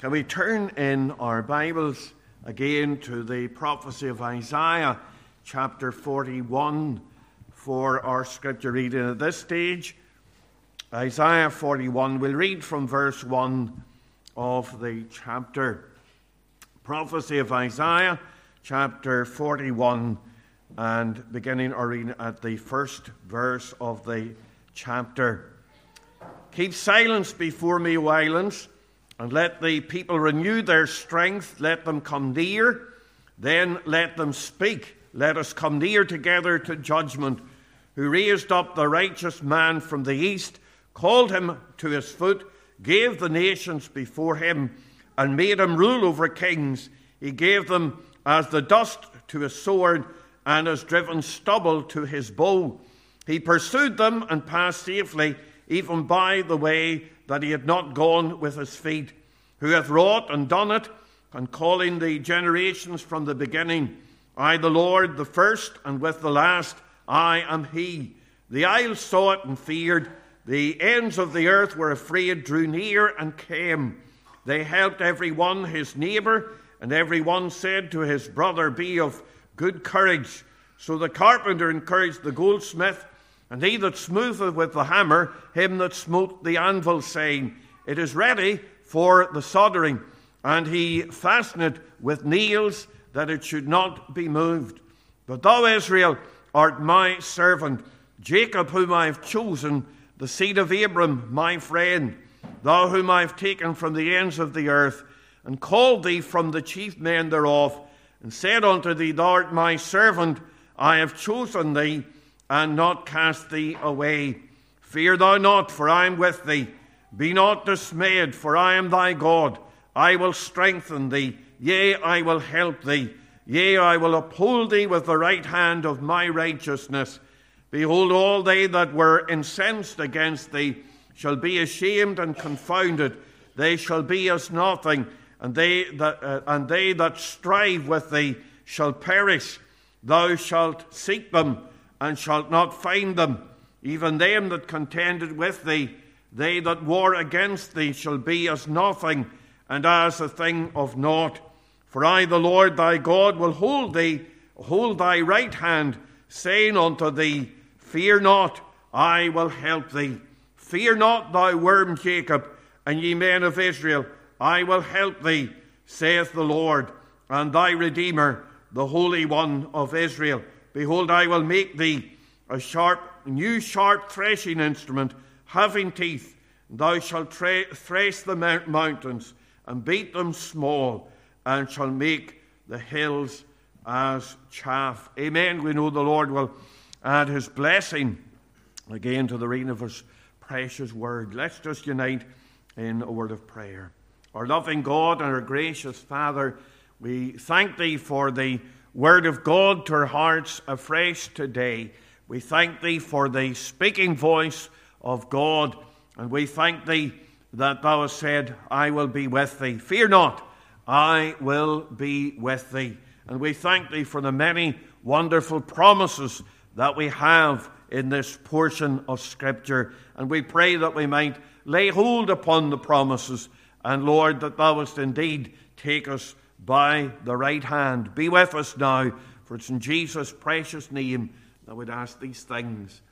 Can we turn in our Bibles again to the prophecy of Isaiah, chapter 41, for our scripture reading at this stage? Isaiah 41, we'll read from verse 1 of the chapter. Prophecy of Isaiah, chapter 41, and beginning our reading at the first verse of the chapter. Keep silence before me, whilst and let the people renew their strength. Let them come near. Then let them speak. Let us come near together to judgment. Who raised up the righteous man from the east, called him to his foot, gave the nations before him, and made him rule over kings. He gave them as the dust to his sword, and as driven stubble to his bow. He pursued them and passed safely, even by the way that he had not gone with his feet, who hath wrought and done it, and calling the generations from the beginning. I, the Lord, the first, and with the last, I am He. The isles saw it and feared. The ends of the earth were afraid, drew near, and came. They helped every one his neighbour, and every one said to his brother, Be of good courage. So the carpenter encouraged the goldsmith and he that smootheth with the hammer, him that smote the anvil, saying, It is ready for the soldering. And he fastened it with nails, that it should not be moved. But thou, Israel, art my servant, Jacob, whom I have chosen, the seed of Abram, my friend, thou whom I have taken from the ends of the earth, and called thee from the chief men thereof, and said unto thee, Thou art my servant, I have chosen thee and not cast thee away. Fear thou not, for I am with thee. Be not dismayed, for I am thy God. I will strengthen thee, yea, I will help thee. Yea, I will uphold thee with the right hand of my righteousness. Behold, all they that were incensed against thee shall be ashamed and confounded. They shall be as nothing, and they that, uh, and they that strive with thee shall perish. Thou shalt seek them and shalt not find them. Even them that contended with thee, they that war against thee, shall be as nothing and as a thing of naught. For I, the Lord thy God, will hold thee, hold thy right hand, saying unto thee, Fear not, I will help thee. Fear not, thou worm Jacob, and ye men of Israel, I will help thee, saith the Lord, and thy Redeemer, the Holy One of Israel. Behold, I will make thee a sharp, new sharp threshing instrument, having teeth. Thou shalt thresh the mountains and beat them small, and shall make the hills as chaff. Amen. We know the Lord will add his blessing again to the reading of his precious word. Let's just unite in a word of prayer. Our loving God and our gracious Father, we thank thee for the word of God to our hearts afresh today. We thank thee for the speaking voice of God, and we thank thee that thou hast said, I will be with thee. Fear not, I will be with thee. And we thank thee for the many wonderful promises that we have in this portion of Scripture. And we pray that we might lay hold upon the promises, and Lord, that thou wouldst indeed take us by the right hand. Be with us now, for it's in Jesus' precious name that we'd ask these things.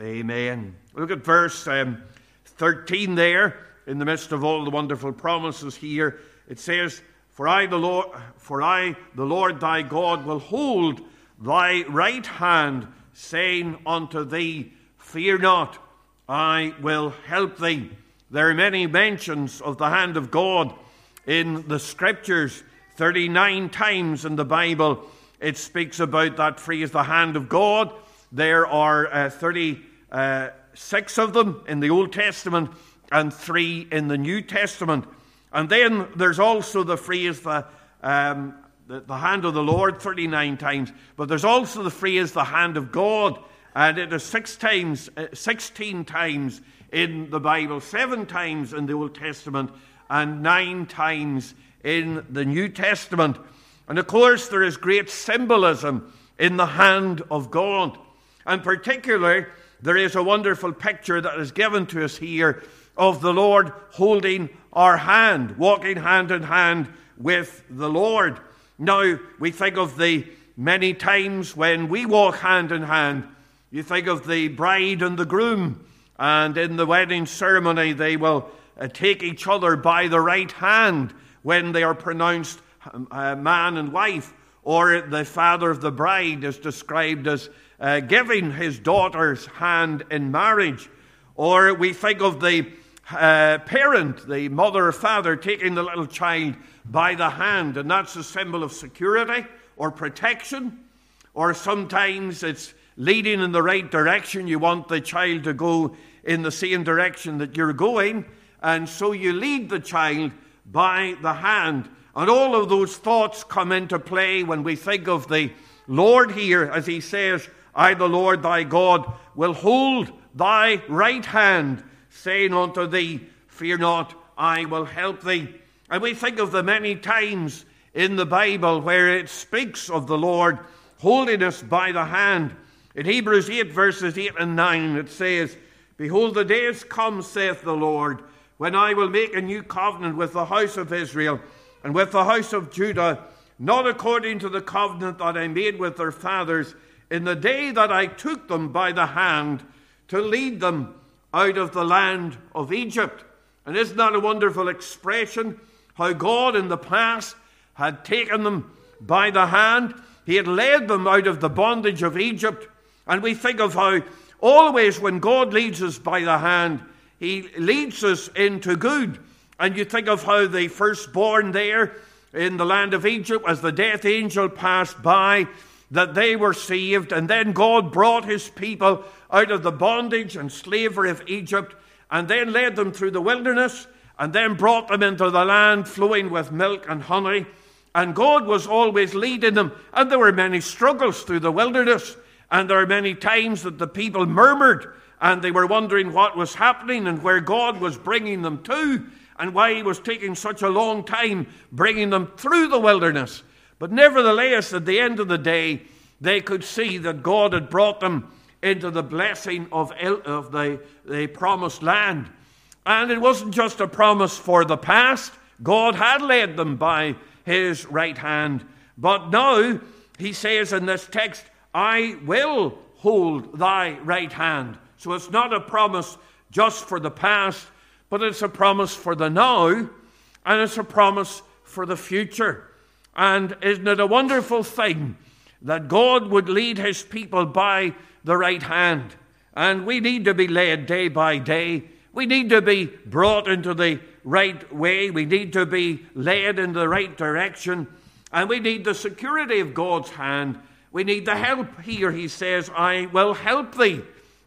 Amen. Look at verse um, 13 there, in the midst of all the wonderful promises here. It says, For I, the Lord, for I, the Lord thy God, will hold thy right hand, saying unto thee, Fear not, I will help thee. There are many mentions of the hand of God in the scriptures. 39 times in the Bible it speaks about that phrase, the hand of God. There are uh, 36 of them in the Old Testament and three in the New Testament. And then there's also the phrase, the, um, the, the, hand of the Lord, 39 times. But there's also the phrase, the hand of God. And it is six times, uh, 16 times in the Bible, seven times in the Old Testament, and nine times in the New Testament. And of course, there is great symbolism in the hand of God. And particularly, there is a wonderful picture that is given to us here of the Lord holding our hand, walking hand in hand with the Lord. Now, we think of the many times when we walk hand in hand. You think of the bride and the groom, and in the wedding ceremony, they will uh, take each other by the right hand when they are pronounced um, uh, man and wife, or the father of the bride is described as uh, giving his daughter's hand in marriage. Or we think of the uh, parent, the mother or father, taking the little child by the hand, and that's a symbol of security or protection. Or sometimes it's leading in the right direction. You want the child to go in the same direction that you're going, and so you lead the child by the hand. And all of those thoughts come into play when we think of the Lord here, as he says, I, the Lord thy God, will hold thy right hand, saying unto thee, Fear not, I will help thee. And we think of the many times in the Bible where it speaks of the Lord holding us by the hand. In Hebrews 8, verses 8 and 9, it says, Behold, the days come, saith the Lord, when I will make a new covenant with the house of Israel and with the house of Judah, not according to the covenant that I made with their fathers in the day that I took them by the hand to lead them out of the land of Egypt. And isn't that a wonderful expression? How God in the past had taken them by the hand, He had led them out of the bondage of Egypt. And we think of how always when God leads us by the hand, He leads us into good. And you think of how the firstborn there in the land of Egypt, as the death angel passed by, that they were saved. And then God brought His people out of the bondage and slavery of Egypt, and then led them through the wilderness, and then brought them into the land flowing with milk and honey. And God was always leading them. And there were many struggles through the wilderness. And there are many times that the people murmured and they were wondering what was happening and where God was bringing them to and why He was taking such a long time bringing them through the wilderness. But nevertheless, at the end of the day, they could see that God had brought them into the blessing of, of the, the promised land. And it wasn't just a promise for the past, God had led them by his right hand. But now he says in this text, I will hold thy right hand. So it's not a promise just for the past, but it's a promise for the now, and it's a promise for the future. And isn't it a wonderful thing that God would lead his people by the right hand? And we need to be led day by day. We need to be brought into the right way. We need to be led in the right direction. And we need the security of God's hand. We need the help here. He says, I will help thee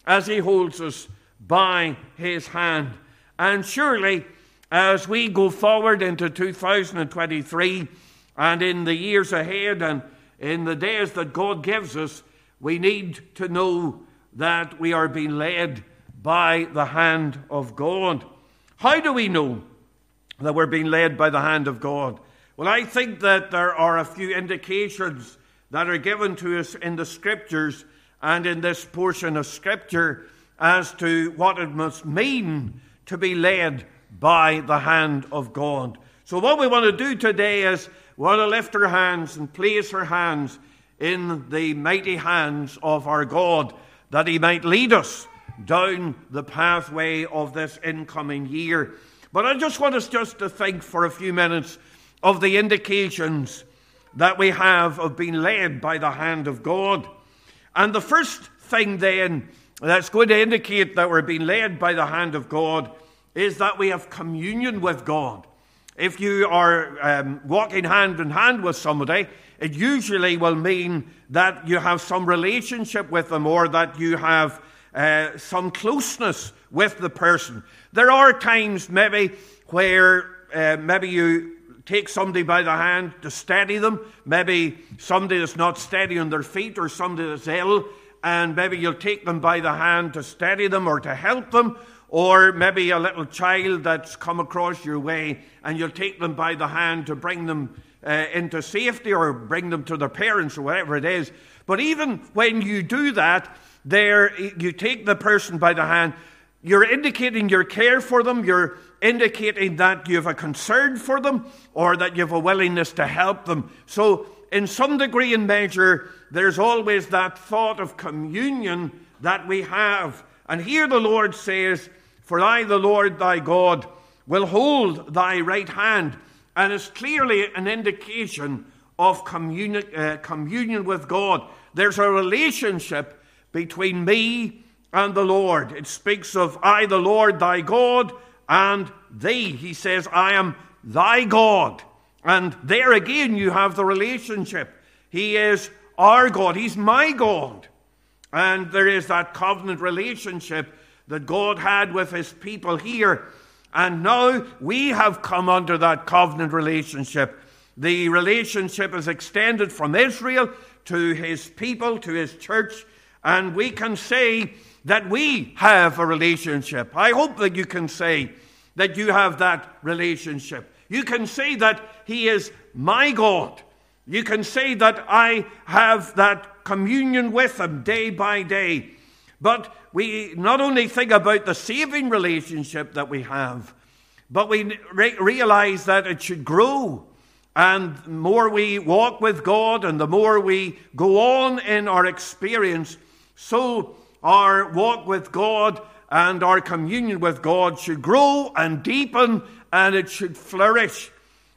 as he holds us by his hand. And surely, as we go forward into 2023 and in the years ahead and in the days that God gives us, we need to know that we are being led by the hand of God. How do we know that we're being led by the hand of God? Well, I think that there are a few indications that are given to us in the scriptures and in this portion of scripture as to what it must mean to be led by the hand of God. So, what we want to do today is we want to lift our hands and place our hands in the mighty hands of our God that He might lead us down the pathway of this incoming year. But I just want us just to think for a few minutes of the indications that we have of being led by the hand of God. And the first thing then that's going to indicate that we're being led by the hand of God is that we have communion with God. If you are um, walking hand in hand with somebody, it usually will mean that you have some relationship with them or that you have uh, some closeness with the person. There are times maybe where uh, maybe you take somebody by the hand to steady them, maybe somebody that's not steady on their feet or somebody that's ill, and maybe you'll take them by the hand to steady them or to help them, or maybe a little child that's come across your way and you'll take them by the hand to bring them uh, into safety or bring them to their parents or whatever it is. But even when you do that, there you take the person by the hand, You're indicating your care for them. You're indicating that you have a concern for them or that you have a willingness to help them. So, in some degree and measure, there's always that thought of communion that we have. And here the Lord says, For I, the Lord thy God, will hold thy right hand. And it's clearly an indication of communion, uh, communion with God. There's a relationship between me and the Lord. It speaks of I, the Lord thy God, and thee. He says, I am thy God. And there again, you have the relationship. He is our God, He's my God. And there is that covenant relationship that God had with His people here. And now we have come under that covenant relationship. The relationship is extended from Israel to His people, to His church. And we can say that we have a relationship. I hope that you can say that you have that relationship. You can say that He is my God. You can say that I have that communion with Him day by day. But we not only think about the saving relationship that we have, but we re- realize that it should grow. And the more we walk with God and the more we go on in our experience, so our walk with God and our communion with God should grow and deepen and it should flourish.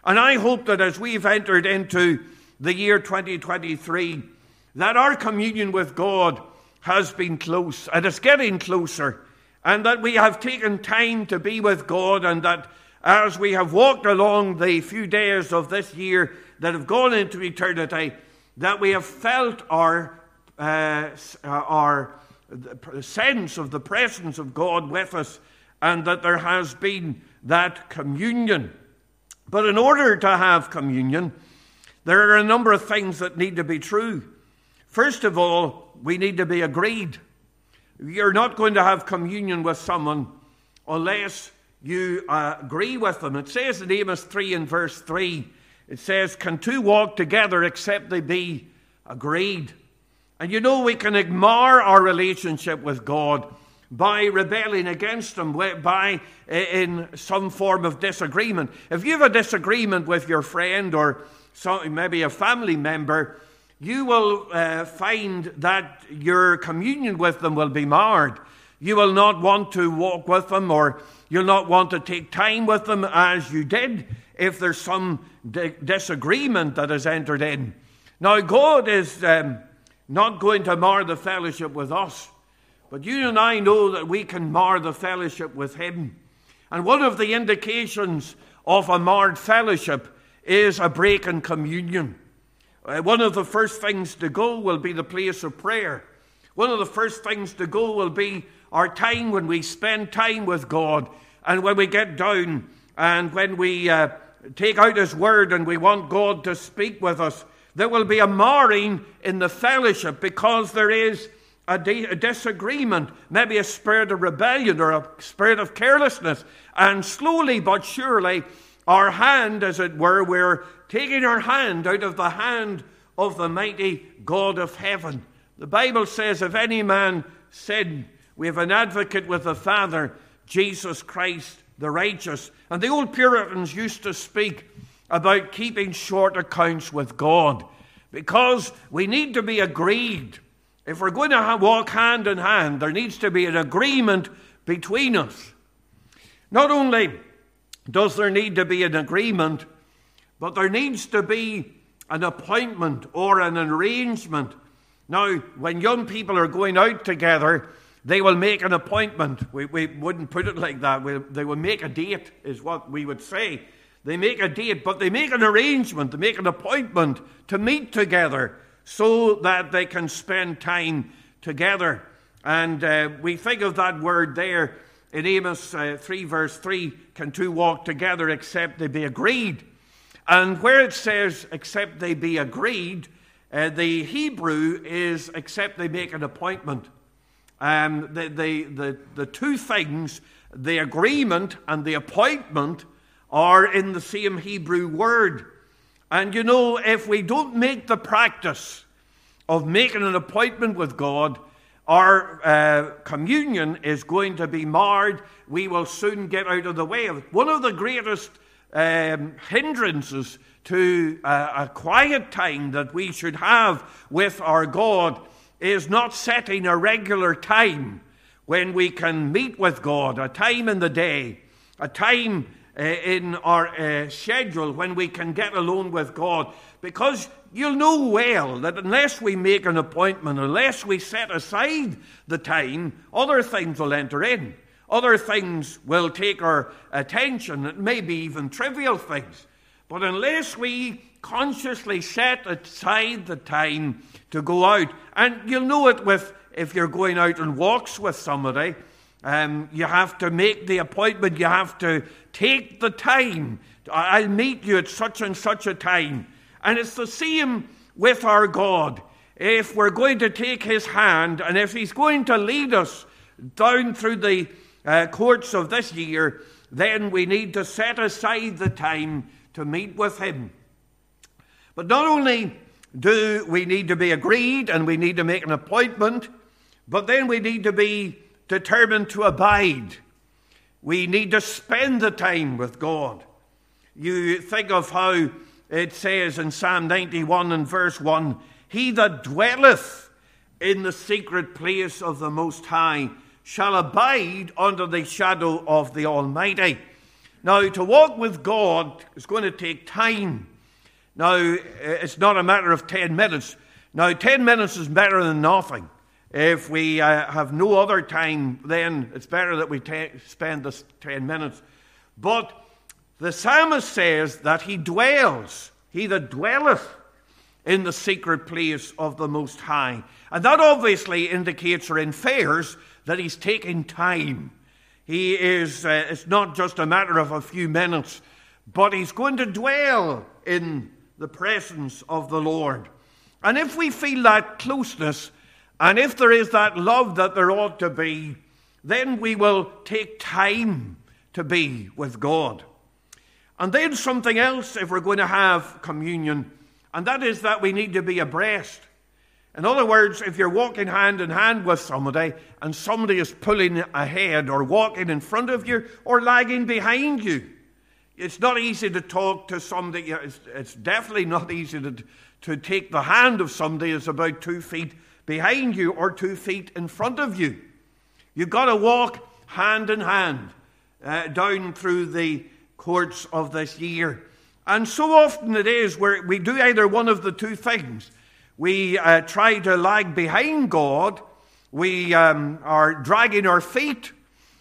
And I hope that as we've entered into the year 2023, that our communion with God has been close and it's getting closer, and that we have taken time to be with God, and that as we have walked along the few days of this year that have gone into eternity, that we have felt our, uh, our sense of the presence of God with us, and that there has been that communion. But in order to have communion, there are a number of things that need to be true. First of all, we need to be agreed. You're not going to have communion with someone unless you uh, agree with them. It says in Amos 3 and verse 3, it says, Can two walk together except they be agreed? And you know, we can ignore our relationship with God by rebelling against Him, by in some form of disagreement. If you have a disagreement with your friend or some, maybe a family member, you will uh, find that your communion with them will be marred. You will not want to walk with them, or you'll not want to take time with them as you did if there's some di- disagreement that has entered in. Now, God is. Um, not going to mar the fellowship with us. But you and I know that we can mar the fellowship with Him. And one of the indications of a marred fellowship is a break in communion. Uh, one of the first things to go will be the place of prayer. One of the first things to go will be our time when we spend time with God and when we get down and when we uh, take out His Word and we want God to speak with us there will be a marring in the fellowship because there is a, a, disagreement, maybe a spirit of rebellion or a spirit of carelessness. And slowly but surely, our hand, as it were, we're taking our hand out of the hand of the mighty God of heaven. The Bible says, if any man sin, we have an advocate with the Father, Jesus Christ the righteous. And the old Puritans used to speak about keeping short accounts with God because we need to be agreed. If we're going to walk hand in hand, there needs to be an agreement between us. Not only does there need to be an agreement, but there needs to be an appointment or an arrangement. Now, when young people are going out together, they will make an appointment. We, we wouldn't put it like that. We, they will make a date, is what we would say. They make a date, but they make an arrangement, they make an appointment to meet together so that they can spend time together. And uh, we think of that word there in Amos uh, 3, verse 3 can two walk together except they be agreed? And where it says except they be agreed, uh, the Hebrew is except they make an appointment. Um, the, the, the, the two things, the agreement and the appointment, are in the same Hebrew word. And you know, if we don't make the practice of making an appointment with God, our uh, communion is going to be marred. We will soon get out of the way of. One of the greatest um, hindrances to uh, a quiet time that we should have with our God is not setting a regular time when we can meet with God, a time in the day, a time uh, in our uh, schedule when we can get alone with God. Because you'll know well that unless we make an appointment, unless we set aside the time, other things will enter in. Other things will take our attention, maybe even trivial things. But unless we consciously set aside the time to go out, and you'll know it with if you're going out on walks with somebody, um, you have to make the appointment, you have to take the time. I'll meet you at such and such a time. And it's the same with our God. If we're going to take his hand, and if he's going to lead us down through the uh, courts of this year, then we need to set aside the time to meet with him. But not only do we need to be agreed and we need to make an appointment, but then we need to be determined to abide. We need to spend the time with God. You think of how it says in Psalm 91 and verse 1 He that dwelleth in the secret place of the Most High shall abide under the shadow of the Almighty. Now, to walk with God is going to take time. Now, it's not a matter of 10 minutes. Now, 10 minutes is better than nothing. If we uh, have no other time, then it's better that we spend the 10 minutes. But the psalmist says that he dwells, he that dwelleth in the secret place of the Most High. And that obviously indicates or infers that he's taking time. He is, uh, it's not just a matter of a few minutes, but he's going to dwell in the presence of the Lord. And if we feel that closeness, and if there is that love that there ought to be, then we will take time to be with God. And then something else if we're going to have communion, and that is that we need to be abreast. In other words, if you're walking hand in hand with somebody and somebody is pulling ahead or walking in front of you or lagging behind you, it's not easy to talk to somebody. It's, definitely not easy to, to take the hand of somebody who's about two feet behind you or two feet in front of you. You've got to walk hand in hand uh, down through the courts of this year. And so often it is where we do either one of the two things. We uh, try to lag behind God, we um, are dragging our feet,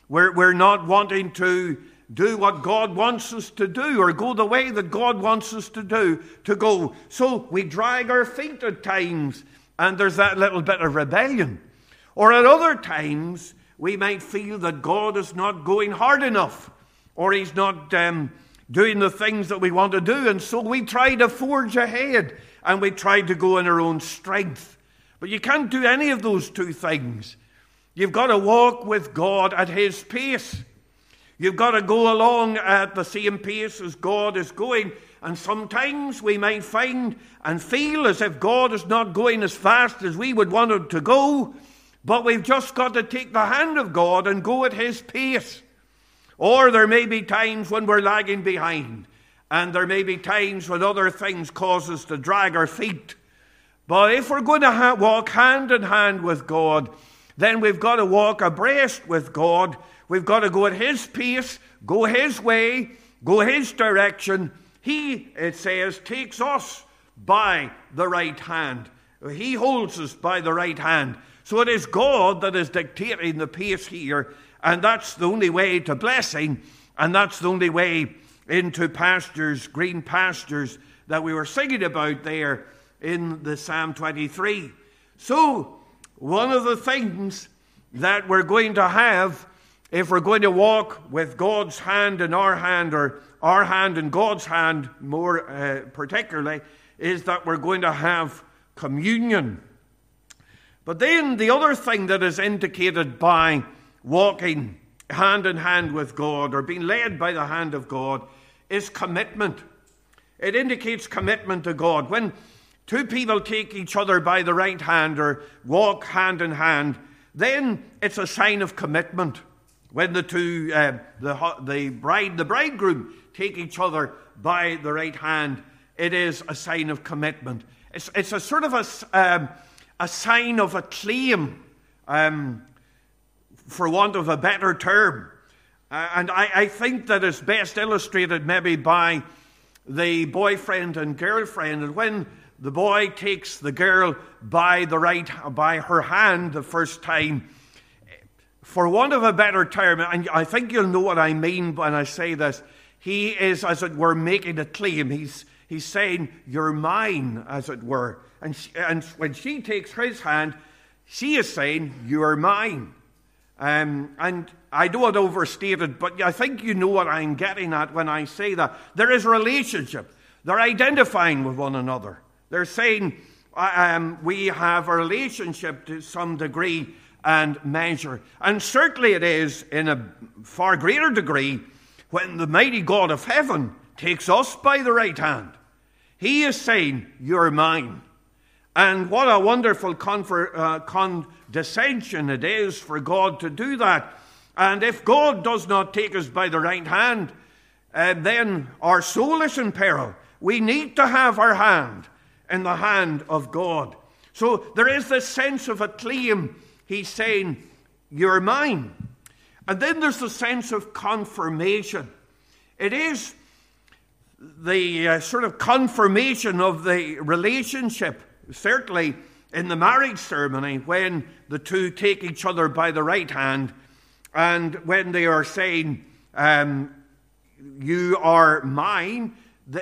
we're, we're not wanting to do what God wants us to do or go the way that God wants us to do to go. So we drag our feet at times and there's that little bit of rebellion. Or at other times, we might feel that God is not going hard enough, or He's not um, doing the things that we want to do, and so we try to forge ahead and we try to go in our own strength. But you can't do any of those two things. You've got to walk with God at His pace. You've got to go along at the same pace as God is going. And sometimes we might find and feel as if God is not going as fast as we would want him to go, but we've just got to take the hand of God and go at his pace. Or there may be times when we're lagging behind, and there may be times when other things cause us to drag our feet. But if we're going to ha- walk hand in hand with God, then we've got to walk abreast with God. We've got to go at His pace, go His way, go His direction, he, it says, takes us by the right hand. He holds us by the right hand. So it is God that is dictating the pace here, and that's the only way to blessing, and that's the only way into pastures, green pastures that we were singing about there in the Psalm 23. So, one of the things that we're going to have if we're going to walk with God's hand in our hand, or our hand and God's hand more uh, particularly, is that we're going to have communion. But then the other thing that is indicated by walking hand in hand with God or being led by the hand of God is commitment. It indicates commitment to God. When two people take each other by the right hand or walk hand in hand, Then it's a sign of commitment. When the two, uh, the, the bride, the bridegroom take each other by the right hand, it is a sign of commitment. It's, it's a sort of a, um, a sign of a claim, um, for want of a better term. Uh, and I, I think that is best illustrated maybe by the boyfriend and girlfriend. And when the boy takes the girl by the right, by her hand the first time, for want of a better term, and I think you'll know what I mean when I say this, he is, as it were, making a claim. He's, he's saying, You're mine, as it were. And, she, and when she takes his hand, she is saying, You're mine. Um, and I overstate it, but I think you know what I'm getting at when I say that. There is relationship. They're identifying with one another. They're saying, um, We have a relationship to some degree and measure. And certainly it is in a far greater degree when the mighty God of heaven takes us by the right hand. He is saying, You're mine. And what a wonderful confer, uh, condescension it is for God to do that. And if God does not take us by the right hand, uh, then our soul is in peril. We need to have our hand in the hand of God. So there is this sense of a claim. He's saying, You're mine. And then there's the sense of confirmation. It is the uh, sort of confirmation of the relationship, certainly in the marriage ceremony, when the two take each other by the right hand and when they are saying, um, You are mine,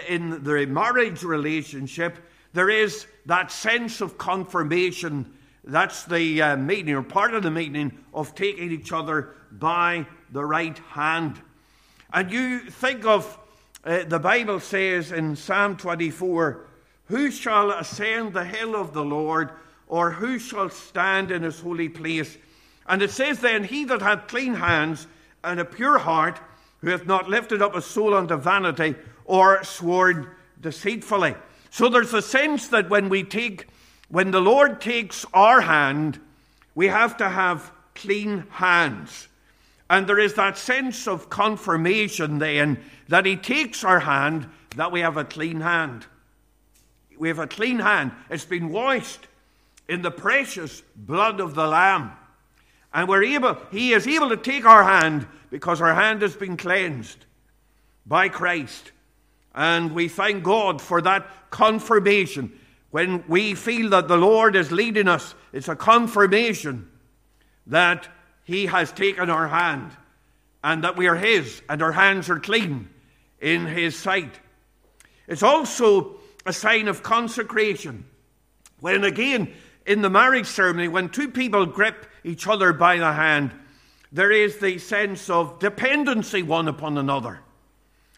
in the marriage relationship, there is that sense of confirmation. That's the uh, meaning, or part of the meaning, of taking each other by the right hand. And you think of uh, the Bible says in Psalm 24, Who shall ascend the hill of the Lord, or who shall stand in his holy place? And it says then, He that hath clean hands and a pure heart, who hath not lifted up his soul unto vanity, or sworn deceitfully. So there's a sense that when we take, when the Lord takes our hand, we have to have clean hands. And there is that sense of confirmation then that He takes our hand, that we have a clean hand. We have a clean hand. It's been washed in the precious blood of the Lamb. And we're able, He is able to take our hand because our hand has been cleansed by Christ. And we thank God for that confirmation. When we feel that the Lord is leading us, it's a confirmation that he has taken our hand and that we are His and our hands are clean in His sight. It's also a sign of consecration. When again, in the marriage ceremony, when two people grip each other by the hand, there is the sense of dependency one upon another.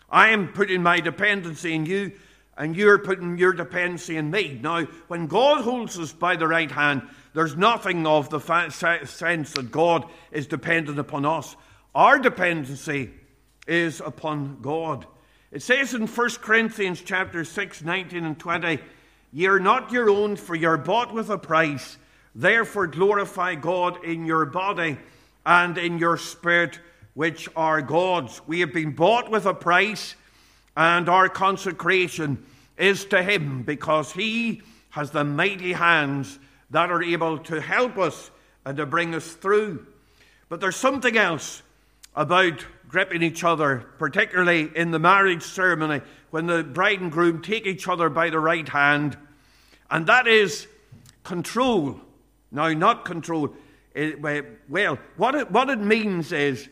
I am putting my dependency in you, and you're putting your dependency in me. Now, when God holds us by the right hand, there's nothing of the fa- sense that God is dependent upon us. Our dependency is upon God. It says in 1 Corinthians chapter 6, 19 and 20, You're not your own, for you're bought with a price. Therefore glorify God in your body and in your spirit, which are God's. We have been bought with a price, and our consecration is to Him, because He has the mighty hands that are able to help us and to bring us through. But there's something else about gripping each other, particularly in the marriage ceremony, when the bride and groom take each other by the right hand, and that is control. Now, not control. Well, what it, what it means is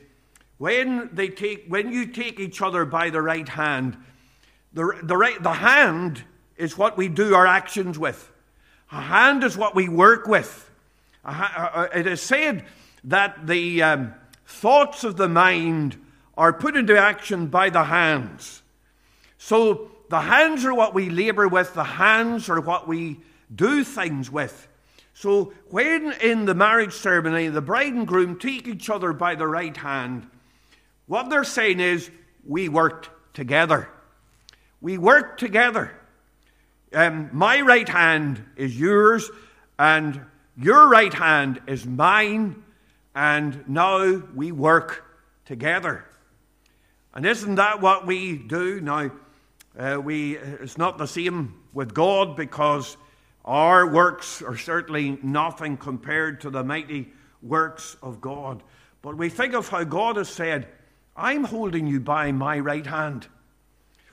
when they take when you take each other by the right hand, the, the, right, the hand is what we do our actions with. A hand is what we work with. It is said that the um, thoughts of the mind are put into action by the hands. So the hands are what we labor with, the hands are what we do things with. So when in the marriage ceremony the bride and groom take each other by the right hand, what they're saying is, we worked together. We worked together. Um, my right hand is yours, and your right hand is mine, and now we work together. And isn't that what we do now? Uh, we, it's not the same with God because our works are certainly nothing compared to the mighty works of God. But we think of how God has said, I'm holding you by my right hand.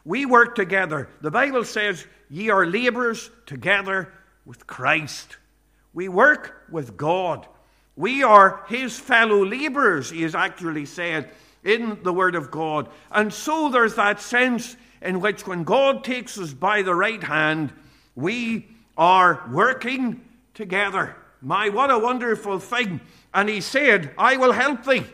We work together. The Bible says, Ye are laborers together with Christ. We work with God. We are his fellow laborers, he has actually said in the Word of God. And so there's that sense in which when God takes us by the right hand, we are working together. My, what a wonderful thing. And he said, I will help thee.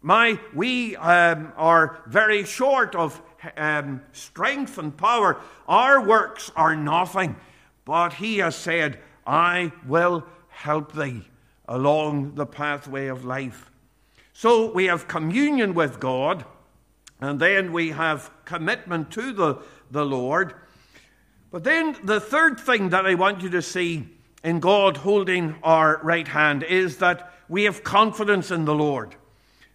My, we um, are very short of um, strength and power. Our works are nothing. But he has said, I will help thee along the pathway of life. So we have communion with God, and then we have commitment to the, the Lord. But then the third thing that I want you to see in God holding our right hand is that we have confidence in the Lord.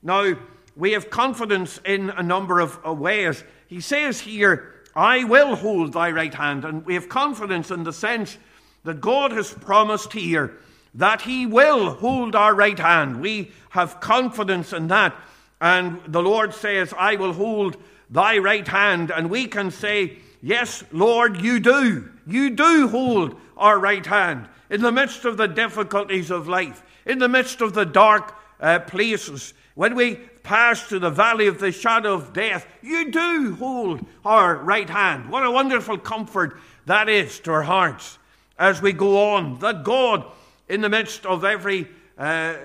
Now, we have confidence in a number of ways. He says here, I will hold thy right hand. And we have confidence in the sense that God has promised here that he will hold our right hand. We have confidence in that. And the Lord says, I will hold thy right hand. And we can say, Yes, Lord, you do. You do hold our right hand in the midst of the difficulties of life, in the midst of the dark uh, places. When we pass through the valley of the shadow of death, you do hold our right hand. What a wonderful comfort that is to our hearts as we go on. That God, in the midst of every uh,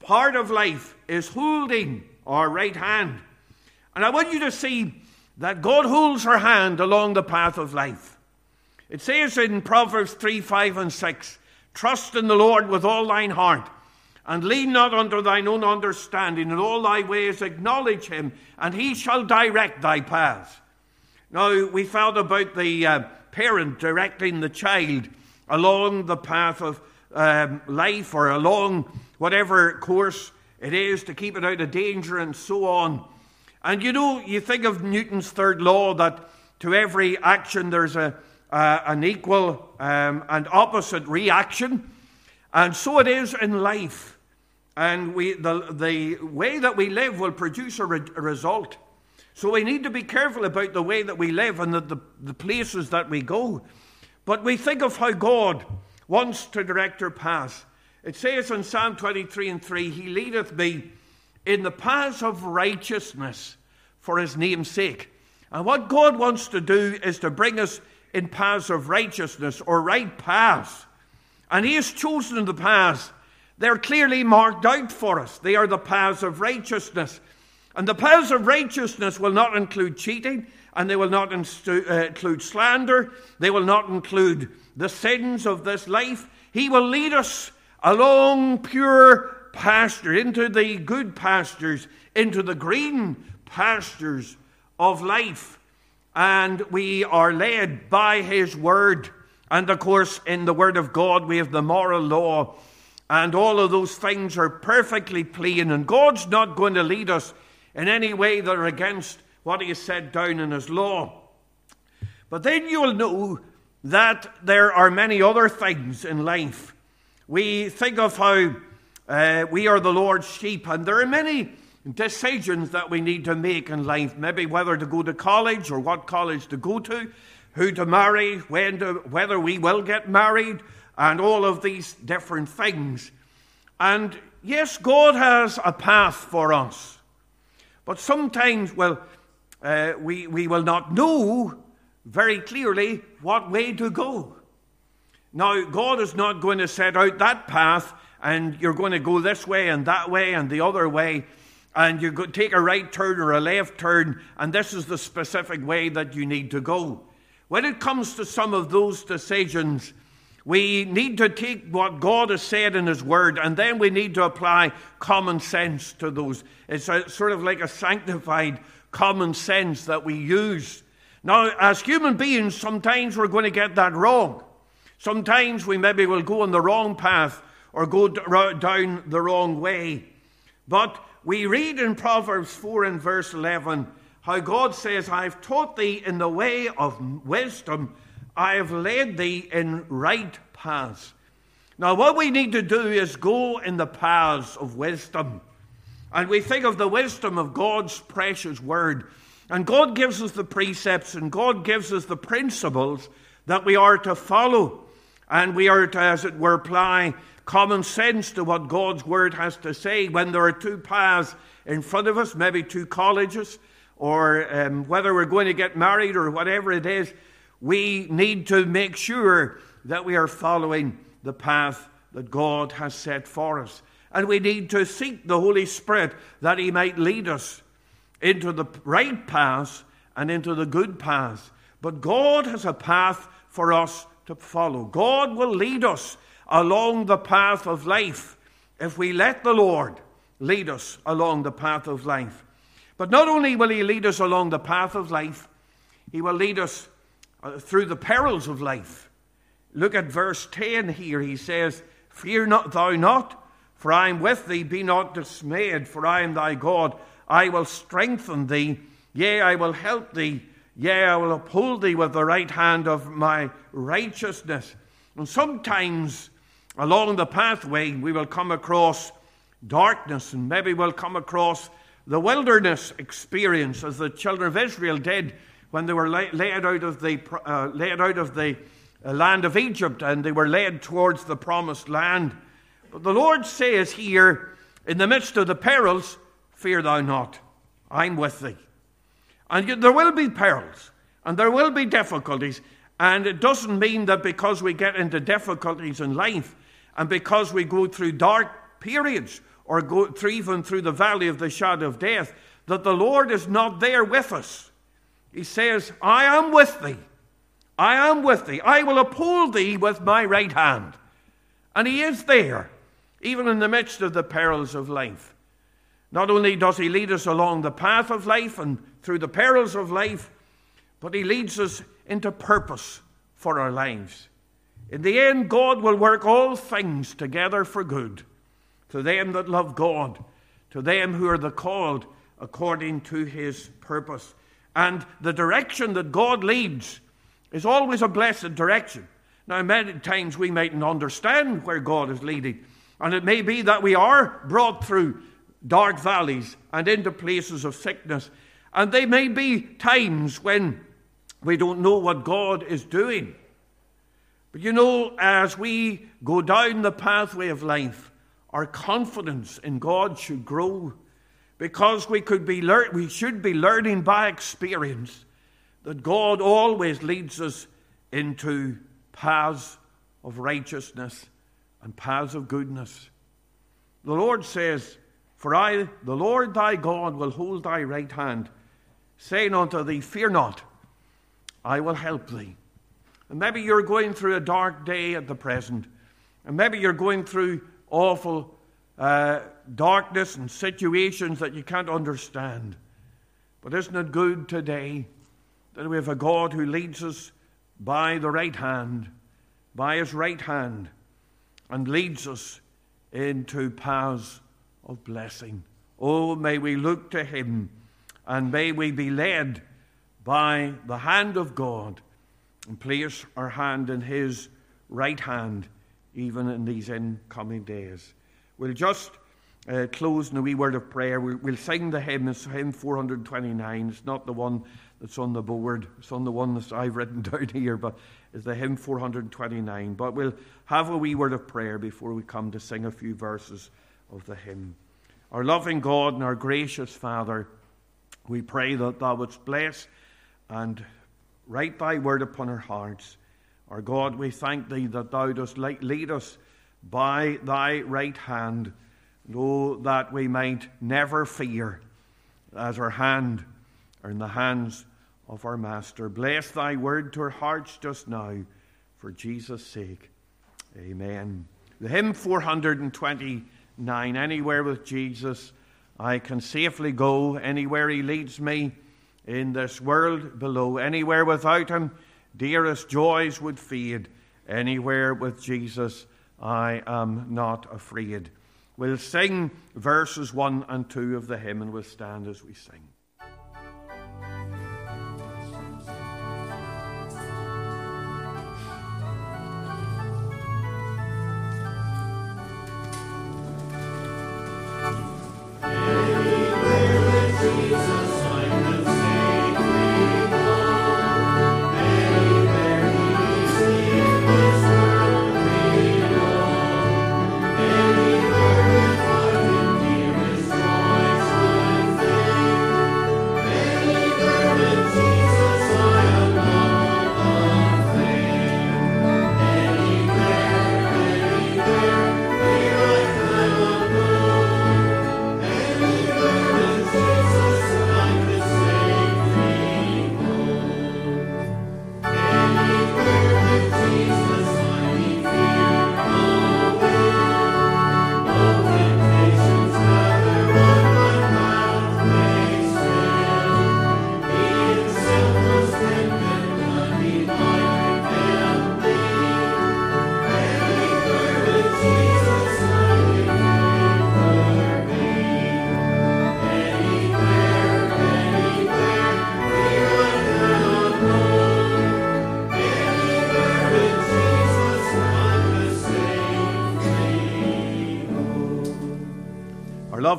part of life, is holding our right hand. And I want you to see that God holds our hand along the path of life. It says in Proverbs 3 5 and 6 Trust in the Lord with all thine heart, and lean not unto thine own understanding. In all thy ways acknowledge him, and he shall direct thy paths. Now, we found about the uh, parent directing the child along the path of um, life or along whatever course it is to keep it out of danger and so on. And you know, you think of Newton's third law that to every action there's a, uh, an equal um, and opposite reaction. And so it is in life. And we, the, the way that we live will produce a, re- a result. So we need to be careful about the way that we live and the, the, the places that we go. But we think of how God wants to direct our path. It says in Psalm 23 and 3 He leadeth me in the paths of righteousness for his name's sake. And what God wants to do is to bring us in paths of righteousness or right paths. And he has chosen the paths. They're clearly marked out for us. They are the paths of righteousness. And the paths of righteousness will not include cheating, and they will not instu- uh, include slander. They will not include the sins of this life. He will lead us along pure pasture, into the good pastures, into the green pastures of life. And we are led by His Word. And of course, in the Word of God, we have the moral law. And all of those things are perfectly plain. And God's not going to lead us in any way that are against what He has said down in His law. But then you'll know that there are many other things in life. We think of how uh, we are the Lord's sheep, and there are many decisions that we need to make in life. Maybe whether to go to college or what college to go to, who to marry, when to, whether we will get married, and all of these different things. And yes, God has a path for us, but sometimes, well, uh, we, we will not know very clearly what way to go. Now, God is not going to set out that path and you're going to go this way and that way and the other way, and you take a right turn or a left turn, and this is the specific way that you need to go. When it comes to some of those decisions, we need to take what God has said in His Word, and then we need to apply common sense to those. It's a, sort of like a sanctified common sense that we use. Now, as human beings, sometimes we're going to get that wrong. Sometimes we maybe will go on the wrong path or go down the wrong way. But we read in Proverbs 4 and verse 11 how God says, I have taught thee in the way of wisdom, I have led thee in right paths. Now, what we need to do is go in the paths of wisdom. And we think of the wisdom of God's precious word. And God gives us the precepts and God gives us the principles that we are to follow. And we are to, as it were, apply common sense to what God's word has to say when there are two paths in front of us, maybe two colleges, or um, whether we're going to get married or whatever it is. We need to make sure that we are following the path that God has set for us. And we need to seek the Holy Spirit that He might lead us into the right path and into the good path. But God has a path for us to follow. God will lead us along the path of life if we let the Lord lead us along the path of life. But not only will He lead us along the path of life, He will lead us uh, through the perils of life. Look at verse 10 here. He says, Fear not thou not, for I am with thee. Be not dismayed, for I am thy God. I will strengthen thee. Yea, I will help thee. Yea, I will uphold thee with the right hand of my righteousness. And sometimes along the pathway, we will come across darkness, and maybe we'll come across the wilderness experience, as the children of Israel did when they were led out of the, uh, led out of the land of Egypt and they were led towards the promised land. But the Lord says here, in the midst of the perils, fear thou not, I'm with thee. And there will be perils and there will be difficulties. And it doesn't mean that because we get into difficulties in life and because we go through dark periods or go through, even through the valley of the shadow of death, that the Lord is not there with us. He says, I am with thee. I am with thee. I will uphold thee with my right hand. And he is there, even in the midst of the perils of life. Not only does he lead us along the path of life and through the perils of life, but he leads us into purpose for our lives. In the end, God will work all things together for good to them that love God, to them who are the called according to his purpose. And the direction that God leads is always a blessed direction. Now, many times we mightn't understand where God is leading, and it may be that we are brought through dark valleys and into places of sickness, and there may be times when we don't know what God is doing. But you know, as we go down the pathway of life, our confidence in God should grow because we could be lear- we should be learning by experience that God always leads us into paths of righteousness and paths of goodness. The Lord says, For I, the Lord thy God, will hold thy right hand, saying unto thee, Fear not, I will help thee. And maybe you're going through a dark day at the present, and maybe you're going through awful uh, darkness and situations that you can't understand. But isn't it good today that we have a God who leads us by the right hand, by his right hand, and leads us into paths of blessing. Oh, may we look to him and may we be led by the hand of God and place our hand in his right hand even in these incoming days. We'll just uh, close in a wee word of prayer. We'll, we'll sing the hymn, it's hymn 429. It's not the one that's on the board. It's on the one that I've written down here, but it's the hymn 429. But we'll have a wee word of prayer before we come to sing a few verses of the hymn. Our loving God and our gracious Father, we pray that thou wouldst bless and write thy word upon our hearts. Our God, we thank thee that thou dost lead us by thy right hand, know that we might never fear as our hand are in the hands of our Master. Bless thy word to our hearts just now for Jesus' sake. Amen. The hymn 429 Anywhere with Jesus, I can safely go. Anywhere he leads me in this world below. Anywhere without him, dearest joys would fade. Anywhere with Jesus, I am not afraid. We'll sing verses 1 and 2 of the hymn and we'll stand as we sing.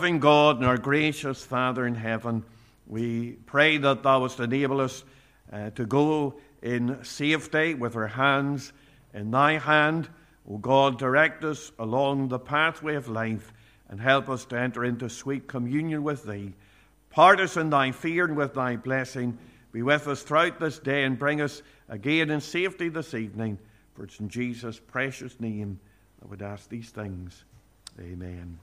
Loving God and our gracious Father in heaven, we pray that Thou wouldst enable us uh, to go in safety with our hands in Thy hand. O God, direct us along the pathway of life and help us to enter into sweet communion with Thee. Part us in Thy fear and with Thy blessing. Be with us throughout this day and bring us again in safety this evening. For it's in Jesus' precious name I would ask these things. Amen.